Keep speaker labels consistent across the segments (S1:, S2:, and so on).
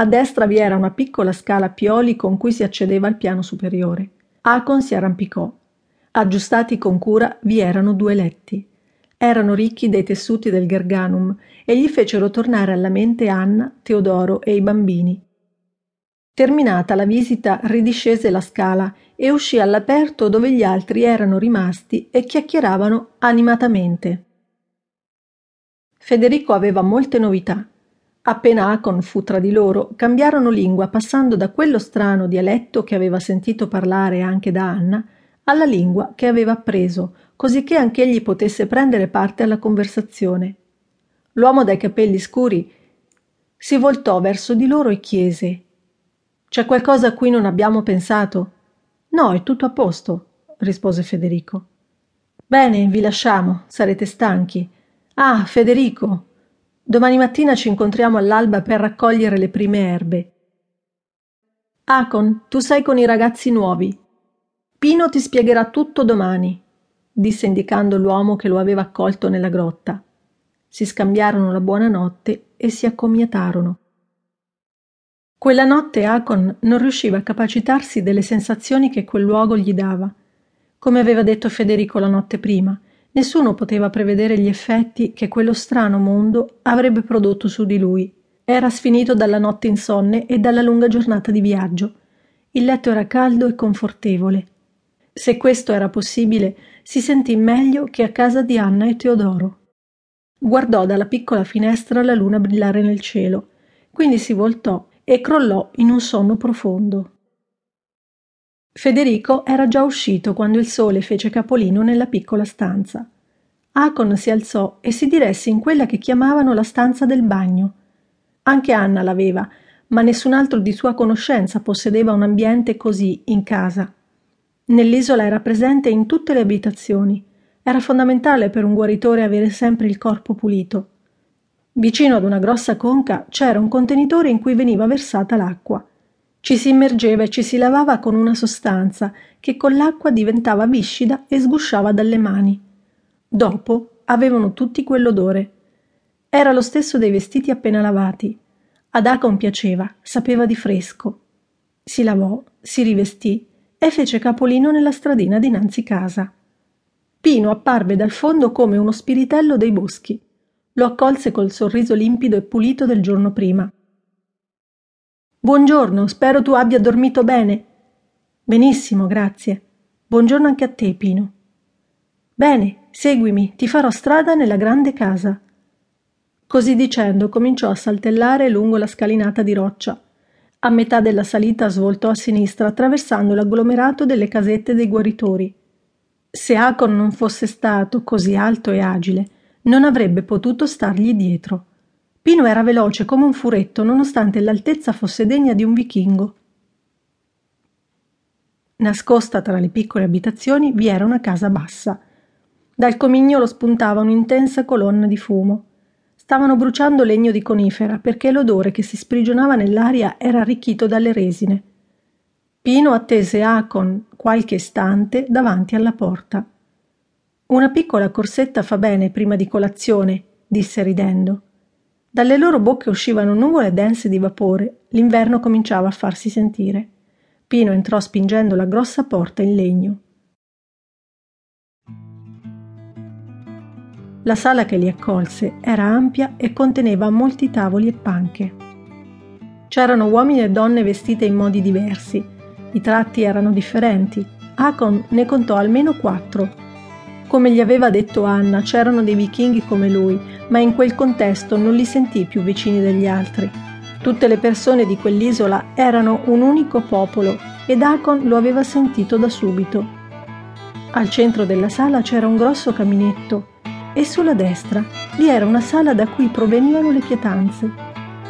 S1: A destra vi era una piccola scala a pioli con cui si accedeva al piano superiore. Acon si arrampicò. Aggiustati con cura vi erano due letti. Erano ricchi dei tessuti del Gerganum e gli fecero tornare alla mente Anna, Teodoro e i bambini. Terminata la visita ridiscese la scala e uscì all'aperto dove gli altri erano rimasti e chiacchieravano animatamente. Federico aveva molte novità. Appena Acon fu tra di loro, cambiarono lingua passando da quello strano dialetto che aveva sentito parlare anche da Anna alla lingua che aveva appreso, così che anch'egli potesse prendere parte alla conversazione. L'uomo dai capelli scuri si voltò verso di loro e chiese C'è qualcosa a cui non abbiamo pensato? No, è tutto a posto, rispose Federico. Bene, vi lasciamo, sarete stanchi. Ah, Federico, Domani mattina ci incontriamo all'alba per raccogliere le prime erbe. Acon, tu sei con i ragazzi nuovi. Pino ti spiegherà tutto domani, disse indicando l'uomo che lo aveva accolto nella grotta. Si scambiarono la buonanotte e si accomiatarono. Quella notte Acon non riusciva a capacitarsi delle sensazioni che quel luogo gli dava. Come aveva detto Federico la notte prima, Nessuno poteva prevedere gli effetti che quello strano mondo avrebbe prodotto su di lui. Era sfinito dalla notte insonne e dalla lunga giornata di viaggio. Il letto era caldo e confortevole. Se questo era possibile, si sentì meglio che a casa di Anna e Teodoro. Guardò dalla piccola finestra la luna brillare nel cielo, quindi si voltò e crollò in un sonno profondo. Federico era già uscito quando il sole fece capolino nella piccola stanza. Acon si alzò e si diresse in quella che chiamavano la stanza del bagno. Anche Anna l'aveva, ma nessun altro di sua conoscenza possedeva un ambiente così in casa. Nell'isola era presente in tutte le abitazioni. Era fondamentale per un guaritore avere sempre il corpo pulito. Vicino ad una grossa conca c'era un contenitore in cui veniva versata l'acqua. Ci si immergeva e ci si lavava con una sostanza che con l'acqua diventava viscida e sgusciava dalle mani. Dopo avevano tutti quell'odore. Era lo stesso dei vestiti appena lavati. Ad Acon piaceva, sapeva di fresco. Si lavò, si rivestì e fece capolino nella stradina dinanzi casa. Pino apparve dal fondo come uno spiritello dei boschi. Lo accolse col sorriso limpido e pulito del giorno prima. Buongiorno, spero tu abbia dormito bene. Benissimo, grazie. Buongiorno anche a te, Pino. Bene, seguimi, ti farò strada nella grande casa. Così dicendo cominciò a saltellare lungo la scalinata di roccia. A metà della salita svoltò a sinistra attraversando l'agglomerato delle casette dei guaritori. Se Acon non fosse stato così alto e agile, non avrebbe potuto stargli dietro. Pino era veloce come un furetto, nonostante l'altezza fosse degna di un vichingo. Nascosta tra le piccole abitazioni vi era una casa bassa. Dal comignolo spuntava un'intensa colonna di fumo. Stavano bruciando legno di conifera perché l'odore che si sprigionava nell'aria era arricchito dalle resine. Pino attese Acon qualche istante davanti alla porta. Una piccola corsetta fa bene prima di colazione, disse ridendo. Dalle loro bocche uscivano nuvole dense di vapore, l'inverno cominciava a farsi sentire. Pino entrò spingendo la grossa porta in legno. La sala che li accolse era ampia e conteneva molti tavoli e panche. C'erano uomini e donne vestite in modi diversi. I tratti erano differenti. Acon ne contò almeno quattro come gli aveva detto Anna, c'erano dei vichinghi come lui, ma in quel contesto non li sentì più vicini degli altri. Tutte le persone di quell'isola erano un unico popolo ed Acon lo aveva sentito da subito. Al centro della sala c'era un grosso caminetto e sulla destra vi era una sala da cui provenivano le pietanze.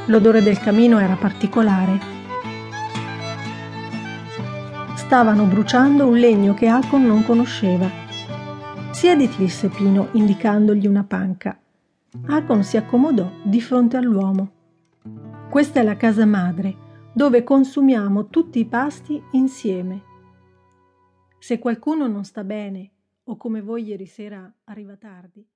S1: L'odore del camino era particolare. Stavano bruciando un legno che Acon non conosceva Siediti, disse Pino, indicandogli una panca. Acon si accomodò di fronte all'uomo. Questa è la casa madre, dove consumiamo tutti i pasti insieme. Se qualcuno non sta bene, o come voi ieri sera arriva tardi,